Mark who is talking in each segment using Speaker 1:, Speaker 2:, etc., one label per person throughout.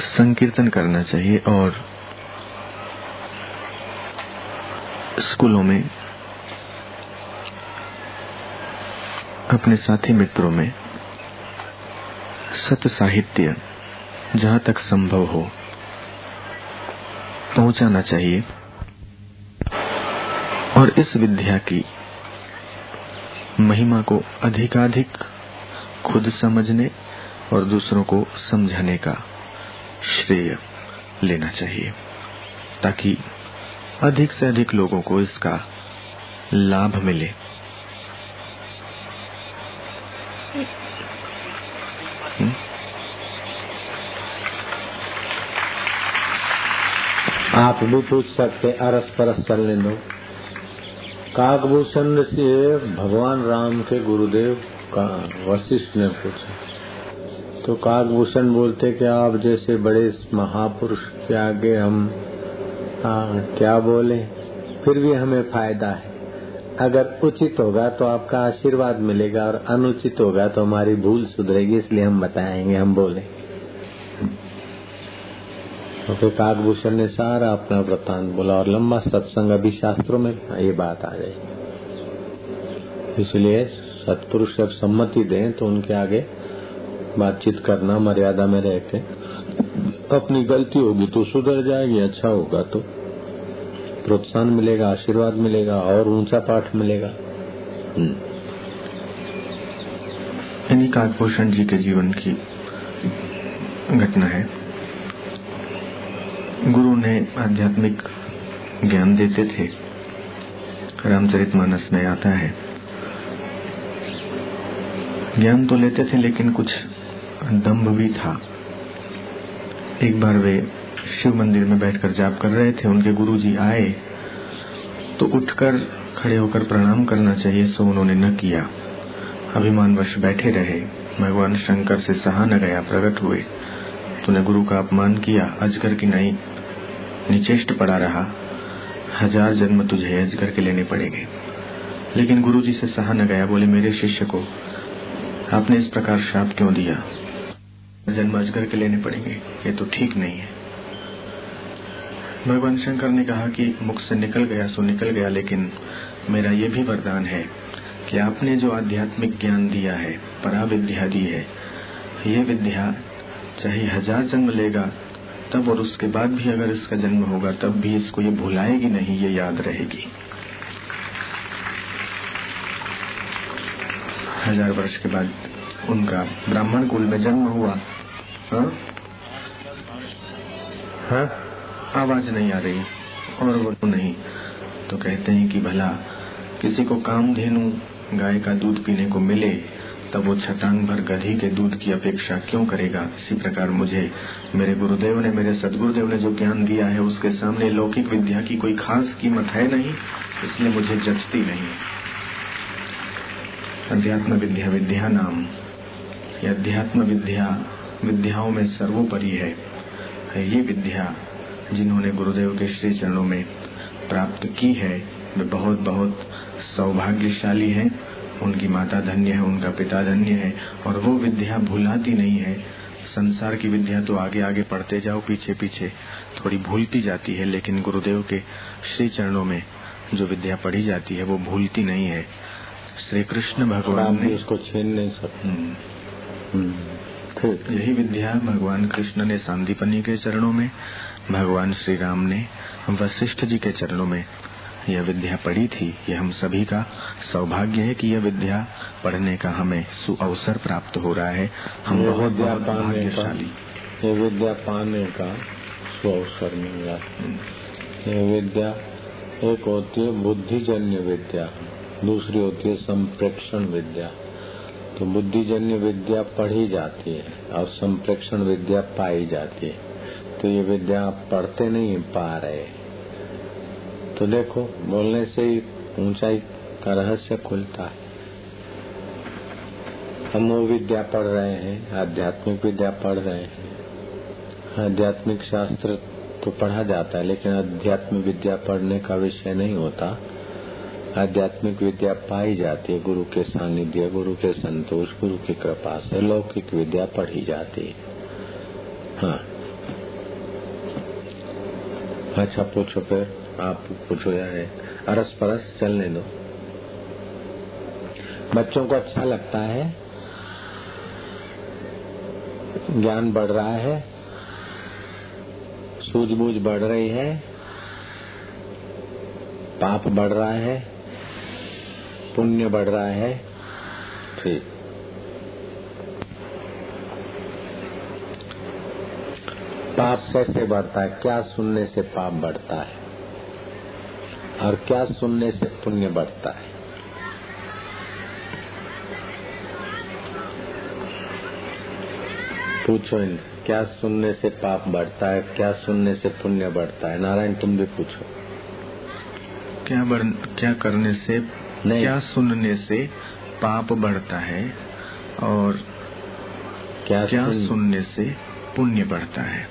Speaker 1: संकीर्तन करना चाहिए और स्कूलों में, अपने साथी मित्रों में सत साहित्य जहाँ तक संभव हो, पहुंचाना चाहिए। और इस विद्या की महिमा को अधिकाधिक खुद समझने और दूसरों को समझाने का श्रेय लेना चाहिए, ताकि अधिक से अधिक लोगों को इसका लाभ मिले।
Speaker 2: आप भी पूछ सकते अरस परस चलने दो काकभूषण से भगवान राम के गुरुदेव का वशिष्ठ ने पूछा। तो काकभूषण बोलते कि आप जैसे बड़े महापुरुष के आगे हम आ, क्या बोले? फिर भी हमें फ़ायदा है। अगर उचित होगा तो आपका आशीर्वाद मिलेगा और अनुचित होगा तो हमारी भूल सुधरेगी इसलिए हम बताएँगे हम बोले। तो फिर काकभूषण ने सारा अपना वृतांत बोला और लंबा सत्संग अभी शास्त्रों में ये बात आ जाएगी इसलिए सत्पुरुष जब सम्मति दें तो उनके आगे बातचीत करना, मर्यादा में रह के। अपनी गलती होगी तो सुधर जाएगी अच्छा होगा तो। प्रोत्साहन मिलेगा, आशीर्वाद मिलेगा, और ऊँचा पाठ मिलेगा।
Speaker 1: यानी काकभूषण जी के जीवन की घटना है। गुरु ने आध्यात्मिक ज्ञान देते थे। रामचरितमानस में आता है। ज्ञान तो लेते थे, लेकिन कुछ दम्भ भी था। एक बार वे शिव मंदिर में बैठकर जाप कर रहे थे, उनके गुरु जी आए तो उठकर खड़े होकर प्रणाम करना चाहिए, सो उन्होंने न किया। अभिमान अभिमानवश बैठे रहे। भगवान शंकर से सहा न गया प्रकट हुए। तूने गुरु का अपमान किया, अजगर की नहीं, निचेष्ट पड़ा रहा। हज़ार जन्म तुझे अजगर के लेने पड़ेंगे। लेकिन गुरु जी से सहा न गया बोले, मेरे शिष्य को आपने इस प्रकार श्राप क्यों दिया? जन्म अजगर के लेने पड़ेंगे ये तो ठीक नहीं है। भगवान शंकर ने कहा कि मुख से निकल गया सो निकल गया, लेकिन मेरा ये भी वरदान है कि आपने जो आध्यात्मिक ज्ञान दिया है परा विद्या दी है ये विद्या चाहे हज़ार जन्म लेगा, तब और उसके बाद भी अगर इसका जन्म होगा, तब भी इसको ये भुलाएगी नहीं, ये याद रहेगी। हज़ार वर्ष के बाद उनका ब्राह्मण कुल में जन्म हुआ। हा? आवाज़ नहीं आ रही, और वो नहीं। तो कहते हैं कि भला, किसी को काम धेनु, गाय का दूध पीने को मिले, तब वो छटांग भर गधी के दूध की अपेक्षा क्यों करेगा? इसी प्रकार मुझे, मेरे गुरुदेव ने, मेरे सदगुरुदेव ने जो ज्ञान दिया है, उसके सामने लौकिक विद्या की कोई खास कीमत है नहीं, इसलिए मुझे जचती नहीं। अध्यात्म विद्या विद्या नाम अध्यात्म विद्या विद्याओं में सर्वोपरि है। ये विद्या जिन्होंने गुरुदेव के श्री चरणों में प्राप्त की है वे बहुत बहुत सौभाग्यशाली हैं। उनकी माता धन्य है उनका पिता धन्य है और वो विद्या भुलाती नहीं है। संसार की विद्या तो आगे आगे पढ़ते जाओ पीछे पीछे थोड़ी भूलती जाती है लेकिन गुरुदेव के श्री चरणों में जो विद्या पढ़ी जाती है वो भूलती नहीं है। श्री कृष्ण भगवान ने
Speaker 2: उसको छीन नहीं सकते।
Speaker 1: यही विद्या भगवान कृष्ण ने सांदीपनी के चरणों में भगवान श्री राम ने वशिष्ठ जी के चरणों में यह विद्या पढ़ी थी। यह हम सभी का सौभाग्य है कि यह विद्या पढ़ने का हमें सुअवसर प्राप्त हो रहा है। हम बहुत बहुत भाग्यशाली।
Speaker 2: ये विद्या पाने का सुअवसर मिल रहा है। ये विद्या एक होती है बुद्धिजन्य विद्या दूसरी होती है संप्रेक्षण विद्या। तो बुद्धिजन्य विद्या पढ़ी जाती है और संप्रेक्षण विद्या पाई जाती है। तो ये विद्या आप पढ़ते नहीं पा रहे। तो देखो, बोलने से ही ऊंचाई का रहस्य खुलता है। हम वो विद्या पढ़ रहे हैं, आध्यात्मिक विद्या पढ़ रहे हैं। आध्यात्मिक शास्त्र तो पढ़ा जाता है, लेकिन अध्यात्म विद्या पढ़ने का विषय नहीं होता। आध्यात्मिक विद्या पाई जाती है। गुरु के सानिध्य, गुरु के संतोष, गुरु की कृपा से लौकिक विद्या पढ़ी जाती है। हाँ। अच्छा पूछो फिर। आप पूछो या है अरस परस, चलने दो। बच्चों को अच्छा लगता है? ज्ञान बढ़ रहा है? सूझबूझ बढ़ रही है? पाप बढ़ रहा है? पुण्य बढ़ रहा है। ठीक। पाप कैसे बढ़ता है? क्या सुनने से पाप बढ़ता है? और क्या सुनने से पुण्य बढ़ता है? पूछो इनसे क्या सुनने से पाप बढ़ता है? क्या सुनने से पुण्य बढ़ता है? नारायण तुम भी पूछो।
Speaker 1: क्या बढ़, क्या करने से
Speaker 2: नहीं।
Speaker 1: क्या सुनने से पाप बढ़ता है और
Speaker 2: क्या,
Speaker 1: क्या
Speaker 2: सुन...
Speaker 1: सुनने से पुण्य बढ़ता है?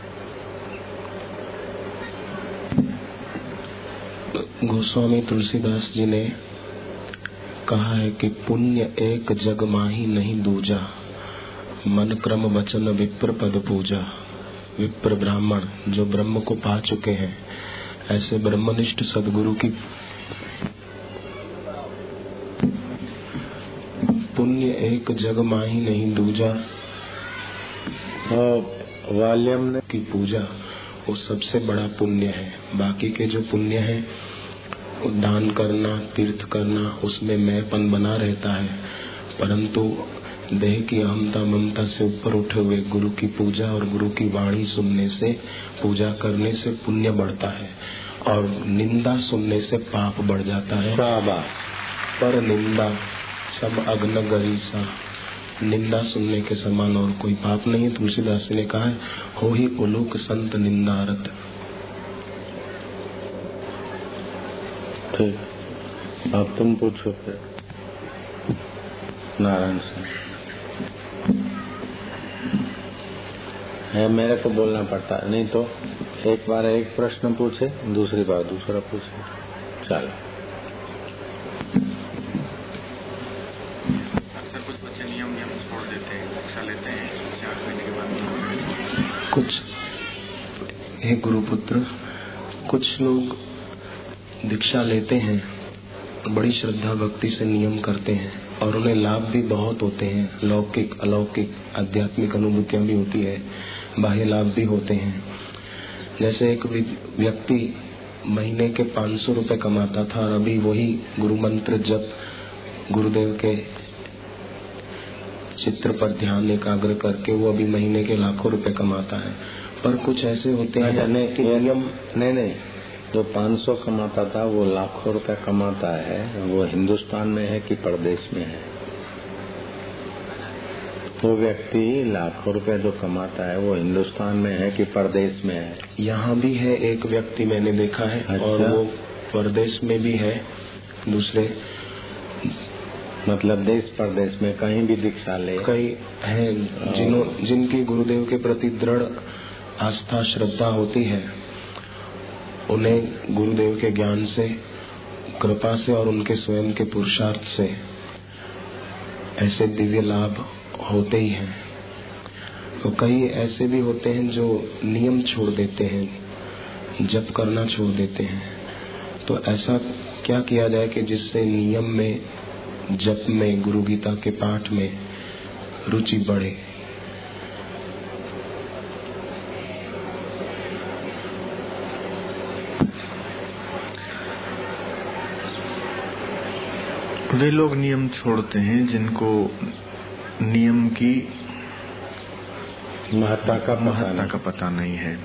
Speaker 3: गोस्वामी तुलसीदास जी ने कहा है कि पुण्य एक जग माही नहीं दूजा। मन क्रम वचन विप्र पद पूजा। विप्र ब्राह्मण जो ब्रह्म को पा चुके हैं ऐसे ब्रह्मनिष्ठ सदगुरु की पुण्य एक जग माही नहीं दूजा।
Speaker 2: वाल्यम ने
Speaker 3: की पूजा वो सबसे बड़ा पुण्य है। बाकी के जो पुण्य है दान करना तीर्थ करना उसमें मैंपन बना रहता है। परंतु देह की अहमता ममता से ऊपर उठे हुए गुरु की पूजा और गुरु की वाणी सुनने से पूजा करने से पुण्य बढ़ता है और निंदा सुनने से पाप बढ़ जाता है। पर निंदा सब अग्न गरीसा निंदा सुनने के समान और कोई पाप नहीं, तुलसीदास ने कहा, है हो ही उलूक संत निंदारत।
Speaker 2: ठीक। अब तुम पूछो फिर। नारायण से है, मेरे को बोलना पड़ता नहीं तो एक बार एक प्रश्न पूछे, दूसरी बार दूसरा पूछे। चलो
Speaker 1: अक्सर कुछ बच्चे नियम नियम छोड़ देते हैं शिक्षा लेते हैं चार महीने के बाद
Speaker 3: कुछ, हे गुरुपुत्र, कुछ लोग दीक्षा लेते हैं, बड़ी श्रद्धा भक्ति से नियम करते हैं और उन्हें लाभ भी बहुत होते हैं। लौकिक, अलौकिक, आध्यात्मिक अनुभूतियाँ भी होती है, बाह्य लाभ भी होते हैं। जैसे एक व्यक्ति महीने के पाँच सौ रुपये कमाता था और अभी वही गुरु मंत्र जब गुरुदेव के चित्र पर ध्यान एकाग्र करके वो अभी महीने के लाखों रुपए कमाता है। पर कुछ ऐसे होते हैं
Speaker 2: नहीं, कि नियम नहीं नहीं जो 500 कमाता था वो लाखों रुपए कमाता है। वो हिंदुस्तान में है कि प्रदेश में है? वो व्यक्ति लाखों रुपए जो कमाता है वो हिंदुस्तान में है कि प्रदेश में है?
Speaker 3: यहाँ भी है एक व्यक्ति मैंने देखा है
Speaker 2: अच्छा?
Speaker 3: और वो प्रदेश में भी है दूसरे
Speaker 2: मतलब देश प्रदेश में कहीं भी दीक्षा ले।
Speaker 3: कई है जिन्हों जिनकी गुरुदेव के प्रति दृढ़ आस्था, श्रद्धा होती है, उन्हें गुरुदेव के ज्ञान से, कृपा से और उनके स्वयं के पुरुषार्थ से ऐसे दिव्य लाभ होते ही हैं। तो कई ऐसे भी होते हैं जो नियम छोड़ देते हैं, जप करना छोड़ देते हैं। तो ऐसा क्या किया जाए कि जिससे नियम में जप में गुरु गीता के पाठ में रुचि बढ़े।
Speaker 1: वे लोग नियम छोड़ते हैं जिनको नियम की
Speaker 2: महत्ता का
Speaker 1: महत्ता का पता नहीं है।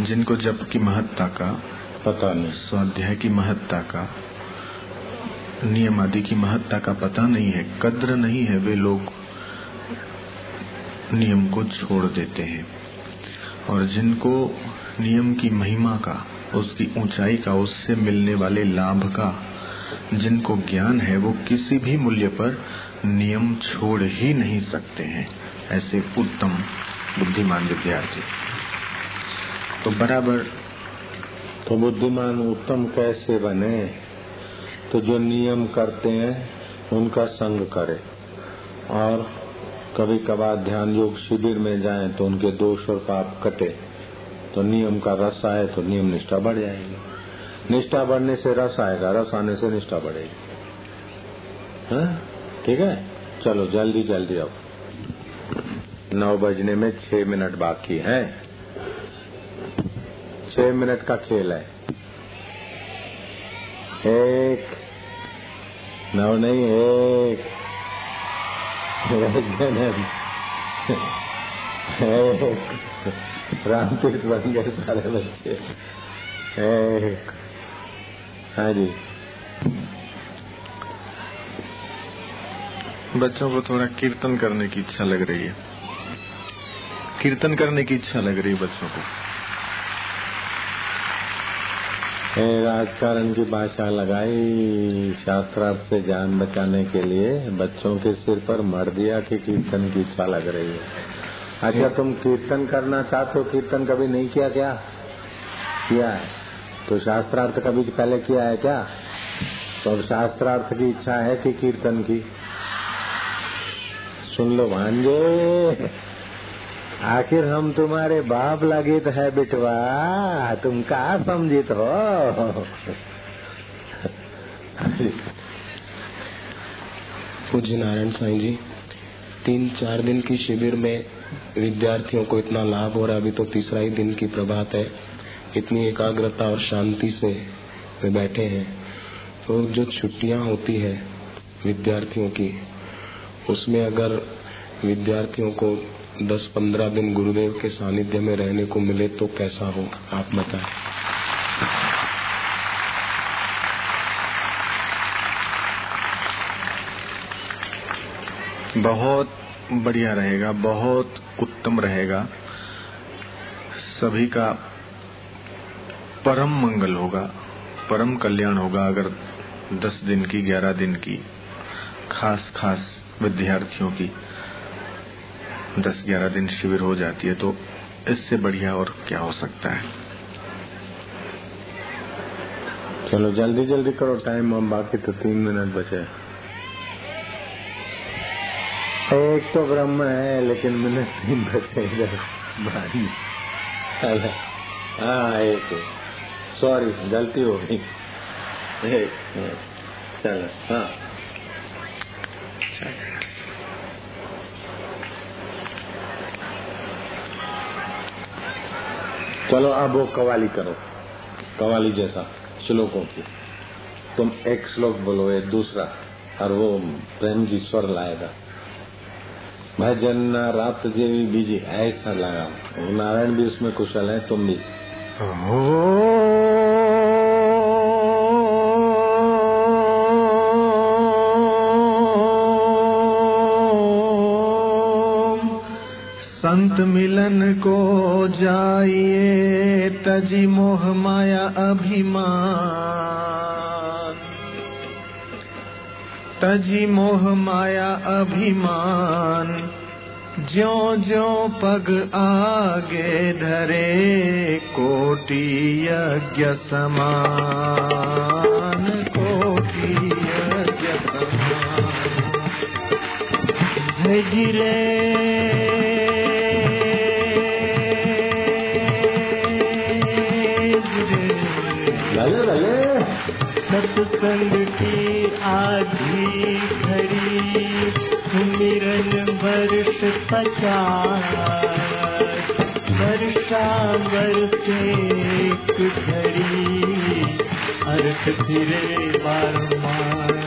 Speaker 1: जिनको जप की महत्ता का
Speaker 2: पता नहीं।
Speaker 1: स्वाध्याय की महत्ता का नियम आदि की महत्ता का पता नहीं है, कद्र नहीं है, वे लोग नियम को छोड़ देते हैं। और जिनको नियम की महिमा का, उसकी ऊंचाई का, उससे मिलने वाले लाभ का, जिनको ज्ञान है, वो किसी भी मूल्य पर नियम छोड़ ही नहीं सकते हैं। ऐसे उत्तम बुद्धिमान विद्यार्थी। तो बराबर।
Speaker 2: तो बुद्धिमान उत्तम कैसे बने? तो जो नियम करते हैं, उनका संग करे। और कभी कभार ध्यान योग शिविर में जाएँ तो उनके दोष और पाप कटे। तो नियम का रस आए तो नियम निष्ठा बढ़ जाएगी। निष्ठा बढ़ने से रस आएगा, रस आने से निष्ठा बढ़ेगी। हाँ? ठीक है? चलो, जल्दी जल्दी अब नौ बजने में छह मिनट बाकी है। छह मिनट का खेल है। एक, नौ नहीं, एक। रामतीर्थ बन गए सारे बच्चे। एक। हाँ जी।
Speaker 1: बच्चों को थोड़ा कीर्तन करने की इच्छा लग रही है। कीर्तन करने की इच्छा लग रही है बच्चों को।
Speaker 2: राजकारण की भाषा लगाई शास्त्रार्थ से जान बचाने के लिए, बच्चों के सिर पर मर दिया कि कीर्तन की इच्छा लग रही है। अच्छा तुम कीर्तन करना चाहते हो, कीर्तन कभी नहीं किया क्या? किया है। तो शास्त्रार्थ कभी पहले किया है क्या? तो अब शास्त्रार्थ की इच्छा है कि कीर्तन की। सुन लो भांजे। आखिर हम तुम्हारे बाप लगे तो है बिटवा, तुम कहा समझित हो?
Speaker 3: पूज्य नारायण साईं जी, तीन चार दिन की शिविर में विद्यार्थियों को इतना लाभ हो रहा अभी तो तीसरा ही दिन की प्रभात है। इतनी एकाग्रता और शांति से वे बैठे हैं। तो जो छुट्टियाँ होती है विद्यार्थियों की, उसमें अगर विद्यार्थियों को 10-15 दिन गुरुदेव के सानिध्य में रहने को मिले तो कैसा हो? आप बताएँ।
Speaker 1: बहुत बढ़िया रहेगा, बहुत उत्तम रहेगा। सभी का परम मंगल होगा, परम कल्याण होगा अगर 10 दिन की 11 दिन की खास खास विद्यार्थियों की। 10-11 दिन शिविर हो जाती है तो इससे बढ़िया और क्या हो सकता है?
Speaker 2: चलो जल्दी जल्दी करो टाइम हम बाकी तो तीन मिनट बचे एक तो ब्रह्म है लेकिन मिनट तीन बचे इधर। भारी। हाँ एक सॉरी गलती हो गई। चलो हाँ। चलो अब वो कवाली करो। कवाली जैसा श्लोकों की। तुम एक श्लोक बोलो ये दूसरा और वो प्रेम जी स्वर लाएगा। भजन रात देवी बीजी ऐसा लगा नारायण भी उसमें कुशल है तुम भी।
Speaker 1: संत मिलन को जाइए, तजी मोह माया अभिमान। तजी मोह माया अभिमान ज्यो ज्यो पग आगे धरे, कोटि यज्ञ समान, कोटि यज्ञ समान। भजरे
Speaker 4: सत्संग की आधी घड़ी सुमिरन वर्ष पचास वर्षा वर्षे एक घड़ी। अर्थ फिरे बार मास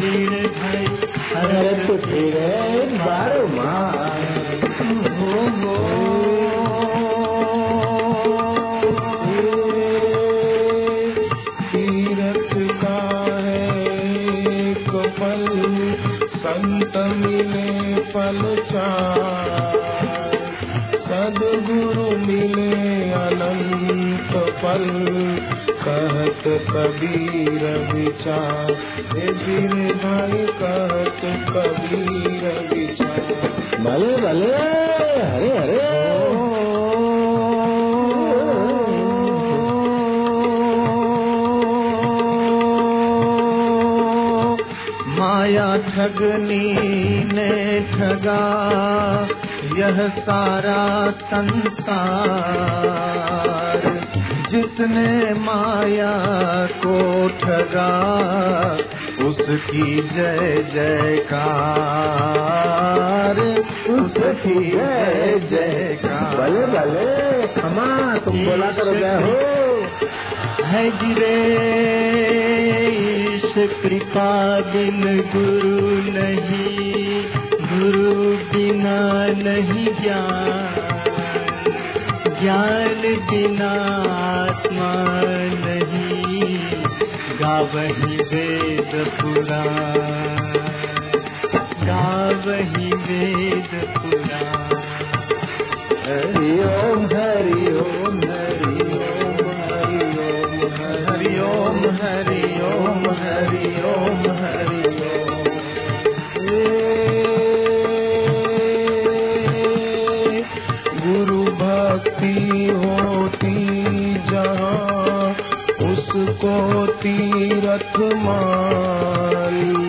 Speaker 4: जीर भाई अर्थ फिरे बारमान हो हो।
Speaker 3: पल चार। सदगुरु मिले अनंत फल कहत कबीर विचार। हे भाई कहत कबीर विचार।
Speaker 2: भले भले हरे हरे।
Speaker 1: ठगनी ने ठगा
Speaker 4: यह सारा संसार। जिसने माया को ठगा उसकी जय जयकार। उसकी जय जयकार।
Speaker 2: भले भले। हमारा तुम बोला करो जय हो।
Speaker 5: है ईश कृपा बिन गुरु नहीं गुरु बिना नहीं ज्ञान। ज्ञान बिना आत्मा नहीं गावही वेद पुराण। गावही वेद पुराण।
Speaker 2: हरि ओम हरि
Speaker 3: होती जहाँ उसको तीरथ मारी।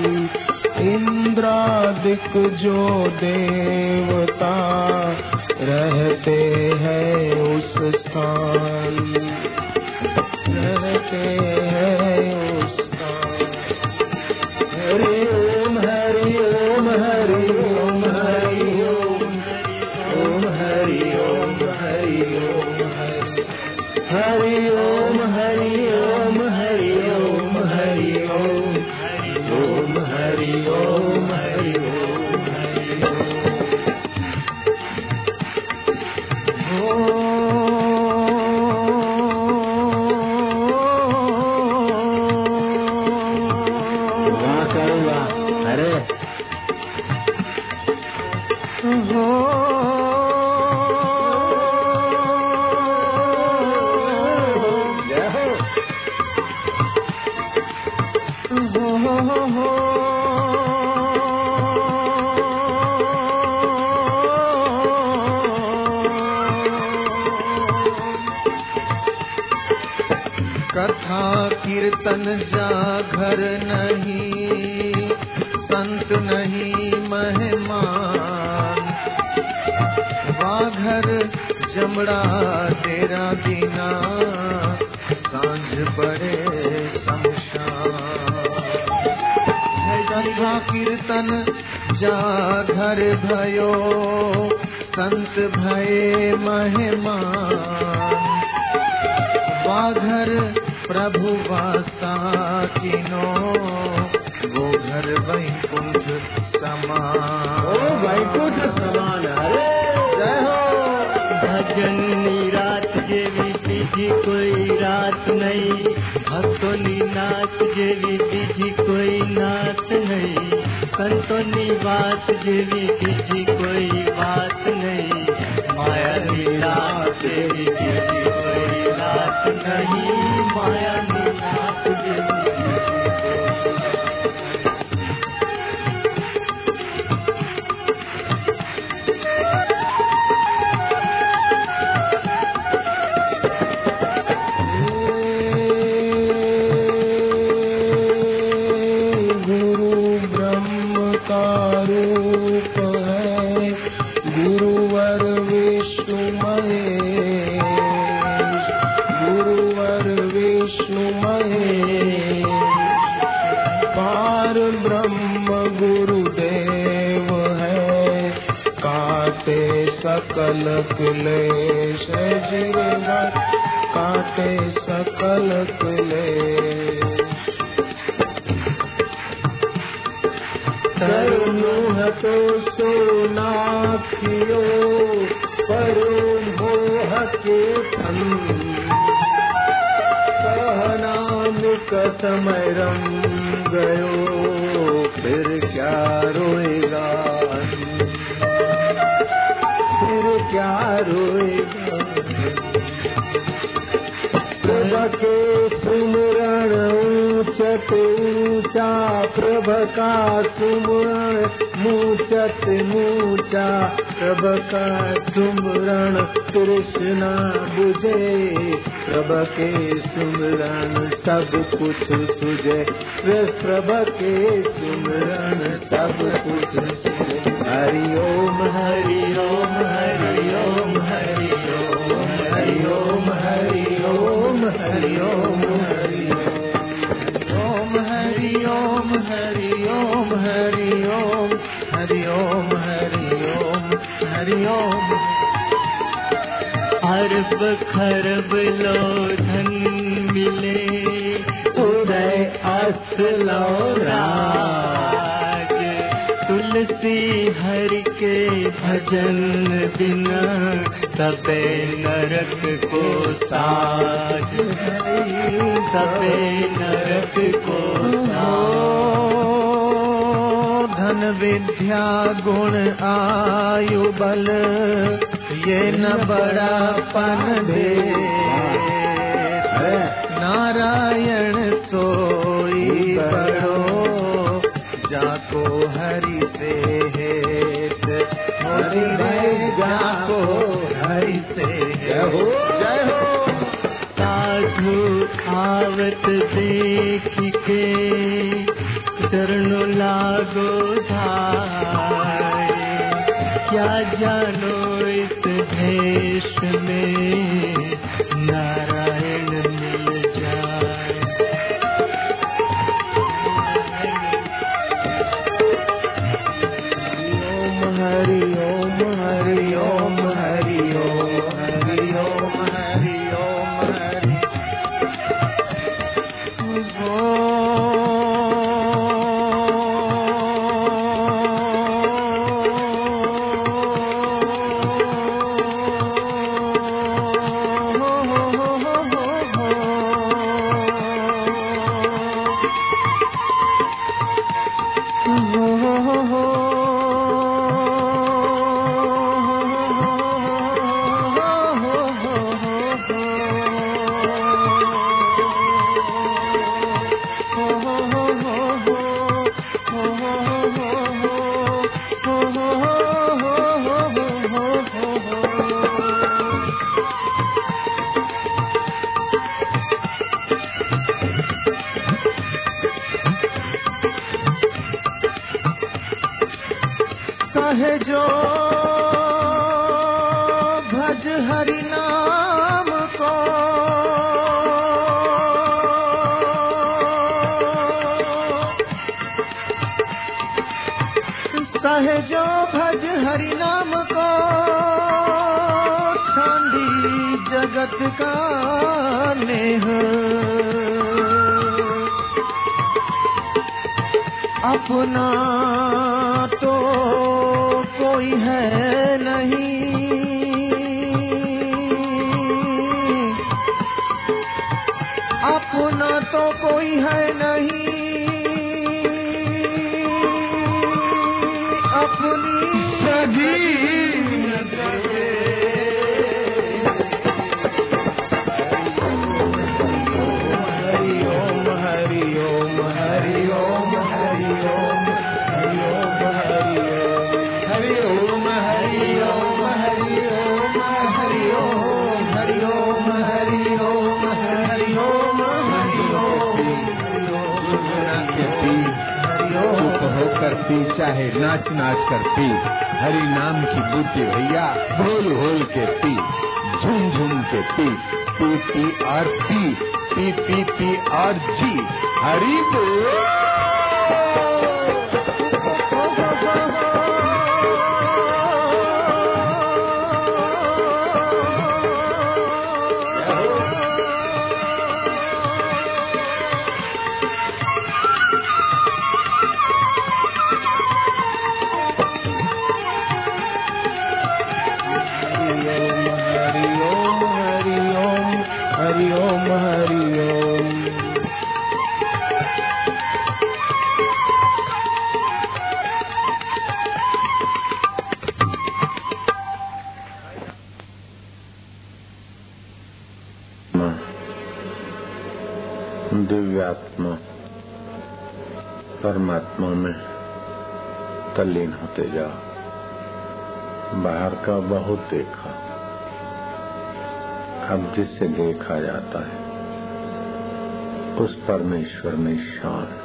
Speaker 3: इंद्रादिक जो देवता रहते हैं उस स्थान। रहते हैं
Speaker 4: कीर्तन जागर नहीं संत नहीं मेहमान। वाघर जमड़ा तेरा बिना सांझ पड़े कथा कीर्तन जागर भयो संत भये वाघर प्रभु वासा किनो वो घर वैकुंठ समान।
Speaker 2: ओ वैकुंठ समान अरे! जय हो!
Speaker 5: भजन रात जेवी बीजी कोई रात नहीं भक्तोनी नाच जेवी बीजी कोई नाच नहीं संतोनी बात जेवी बीजी कोई बात नहीं। नहीं माया नीलात
Speaker 3: सकल क्लेश जीवन काटे सकल क्लेश।
Speaker 2: करुणुह तो सोनाखियो परो मोह के रम गयो, फिर क्या रोएगा रोएगा के सुमरण ऊंचत ऊँचा प्रभ का सुमरण मूचत मूचा प्रभ का सुमरण कृष्णा बुझे प्रभ के सुमरण, सब कुछ सुझे प्रभ के सुमरण, सब कुछ सुझे
Speaker 4: हरि ओम, हरि अरब खरब लो धन मिले उदय अस्त लो राज तुलसी हरि के भजन बिना सबे नरक को साज। सबे नरक को धन विद्या गुण आयु बल, ये न बड़ा पन दे। नारायण सोई बड़ो जाको हरि से हेत मोरी रे जाको हरि से हो। जय हो। साधु आवत देख के चरणों लागो धारे। क्या जानो इस भेष में नारायण जगत का नेह अपना तो कोई है नहीं। अपना तो कोई है नहीं। अपनी सभी
Speaker 6: पी चाहे नाच नाच कर पी। हरि नाम की बूटी भैया होल होल के पी। झूम झूम के पी। पी पी आर पी। पी पी पी आर जी। हरी बोल।
Speaker 2: तल्लीन जा, बाहर का बहुत देखा। अब जिससे देखा जाता है, उस परमेश्वर में शांत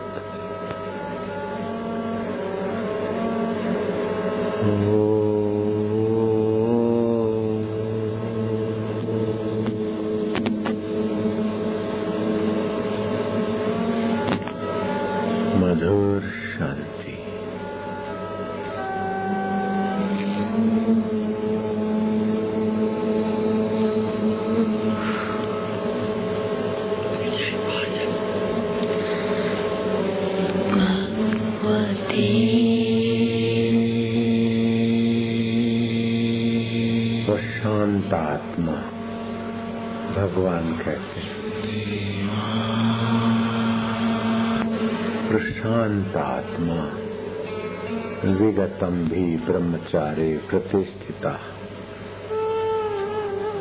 Speaker 2: विगतम भी ब्रह्मचारे प्रतिष्ठिता।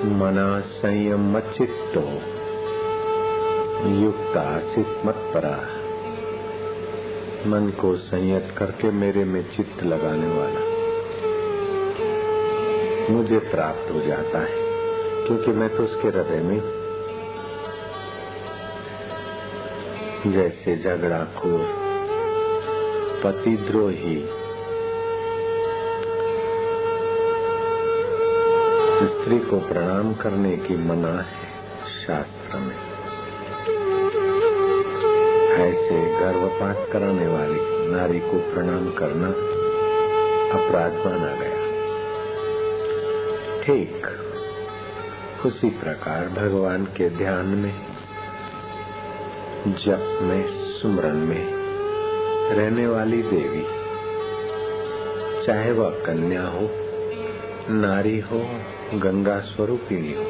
Speaker 2: मना संयम चित्तो युक्ता सित मत परा मन को संयत करके मेरे में चित्त लगाने वाला। मुझे प्राप्त हो जाता है, क्योंकि मैं तो उसके हृदय में जैसे झगड़ा खोर पतिद्रोही स्त्री को प्रणाम करने की मना है शास्त्र में। ऐसे गर्भपात कराने वाली नारी को प्रणाम करना अपराध माना गया। ठीक उसी प्रकार भगवान के ध्यान में, जप में, सुमरन में रहने वाली देवी, चाहे वह कन्या हो, नारी हो गंगा स्वरूपिणी हो।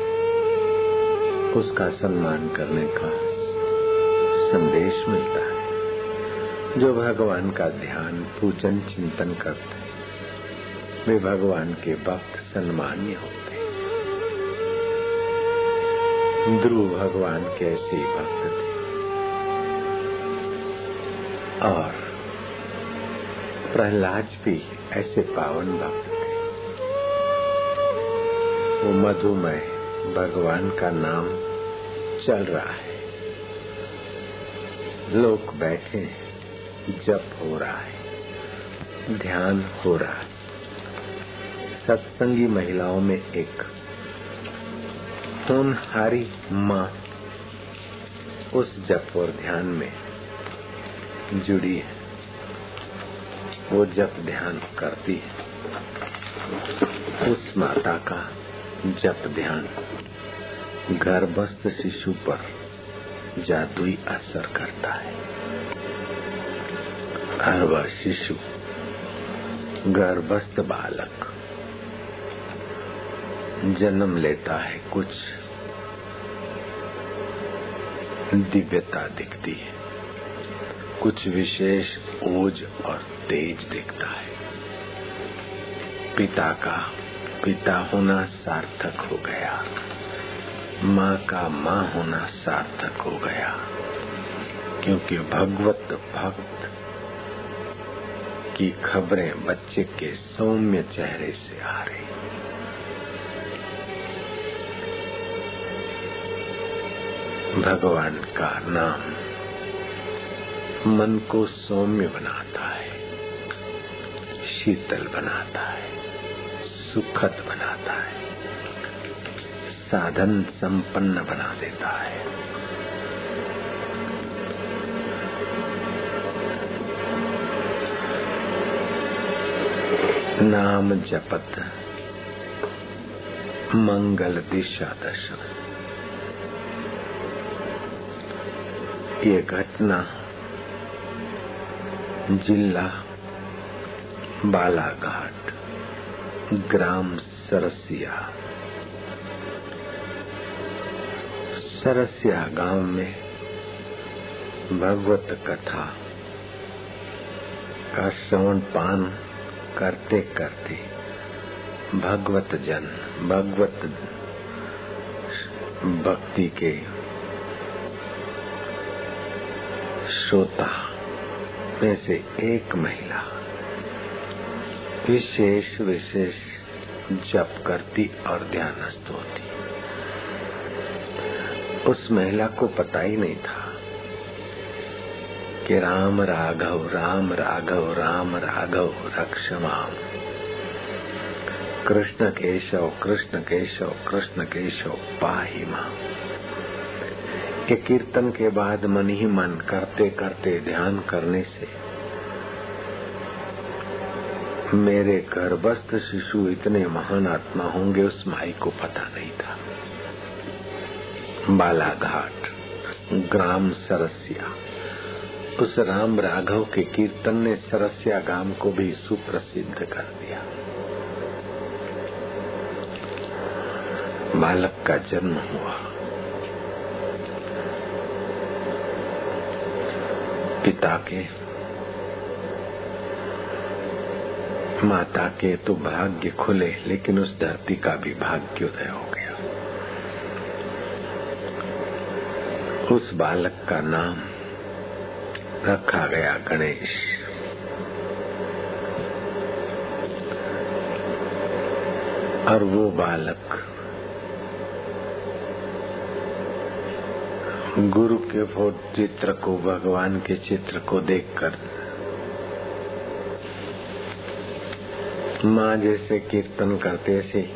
Speaker 2: उसका सम्मान करने का संदेश मिलता है। जो भगवान का ध्यान, पूजन, चिंतन करते वे भगवान के भक्त सम्मान्य होते ध्रुव भगवान के ऐसे भक्त थे। और प्रहलाद भी ऐसे पावन भक्त थे। वो मधुमय भगवान का नाम चल रहा है। लोग बैठे जप हो रहा है, ध्यान हो रहा है। सत्संगी महिलाओं में एक होनहारी माँ उस जप और ध्यान में जुड़ी है। वो जप ध्यान करती है। उस माता का जप ध्यान। गर्भस्थ शिशु पर जादुई असर करता है। और वह शिशु, गर्भस्थ बालक, जन्म लेता है कुछ दिव्यता दिखती है। कुछ विशेष ओज और तेज दिखता है। पिता का पिता होना सार्थक हो गया। माँ का माँ होना सार्थक हो गया। क्योंकि भगवत भक्त की खबरें बच्चे के सौम्य चेहरे से आ रही। भगवान का नाम मन को सौम्य बनाता है, शीतल बनाता है। सुखद बनाता है। साधन संपन्न बना देता है। नाम जपत, मंगल दिशा दर्शन ये घटना जिला बालाघाट ग्राम सरसिया। सरसिया गाँव में भगवत कथा का श्रवण पान करते करते भगवत जन, भगवत भक्ति के श्रोता में से एक महिला विशेष विशेष जप करती और ध्यानस्थ होती। उस महिला को पता ही नहीं था कि राम राघव राम राघव राम राघव रक्षमाम कृष्ण केशव कृष्ण केशव कृष्ण केशव, पाही माम। के कीर्तन के बाद मन ही मन करते करते ध्यान करने से मेरे गर्भस्थ शिशु इतने महान आत्मा होंगे, उस माई को पता नहीं था। बालाघाट, ग्राम सरसिया। उस राम राघव के कीर्तन ने सरसिया गाँव को भी सुप्रसिद्ध कर दिया। बालक का जन्म हुआ। पिता के माता के तो भाग्य खुले, लेकिन उस धरती का भी भाग्य उदय हो गया। उस बालक का नाम रखा गया गणेश। और वो बालक गुरु के फोट चित्र को, भगवान के चित्र को देखकर माँ जैसे कीर्तन करते से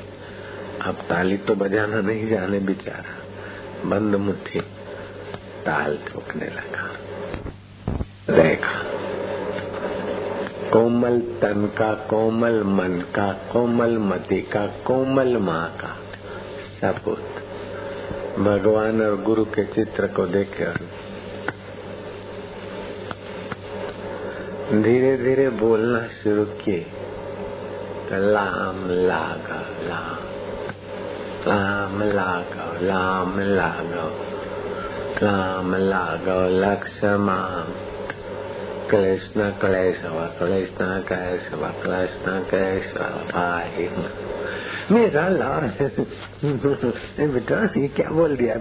Speaker 2: अब ताली तो बजाना नहीं जाने बेचारा। बंद मुट्ठी, ताल ठोकने लगा। देखा, कोमल तन का कोमल मन का, कोमल मति का, कोमल माँ का। सबूत। भगवान और गुरु के चित्र को देखकर धीरे धीरे बोलना शुरू किए। लाम लागा लाम लाम लागो लाम लागो लाम लागो लक्ष्मा कृष्ण क्लेशव कृष्ण कैशव कृष्ण कैशव भाई मेरा लाल बेटा, ये क्या बोल दिया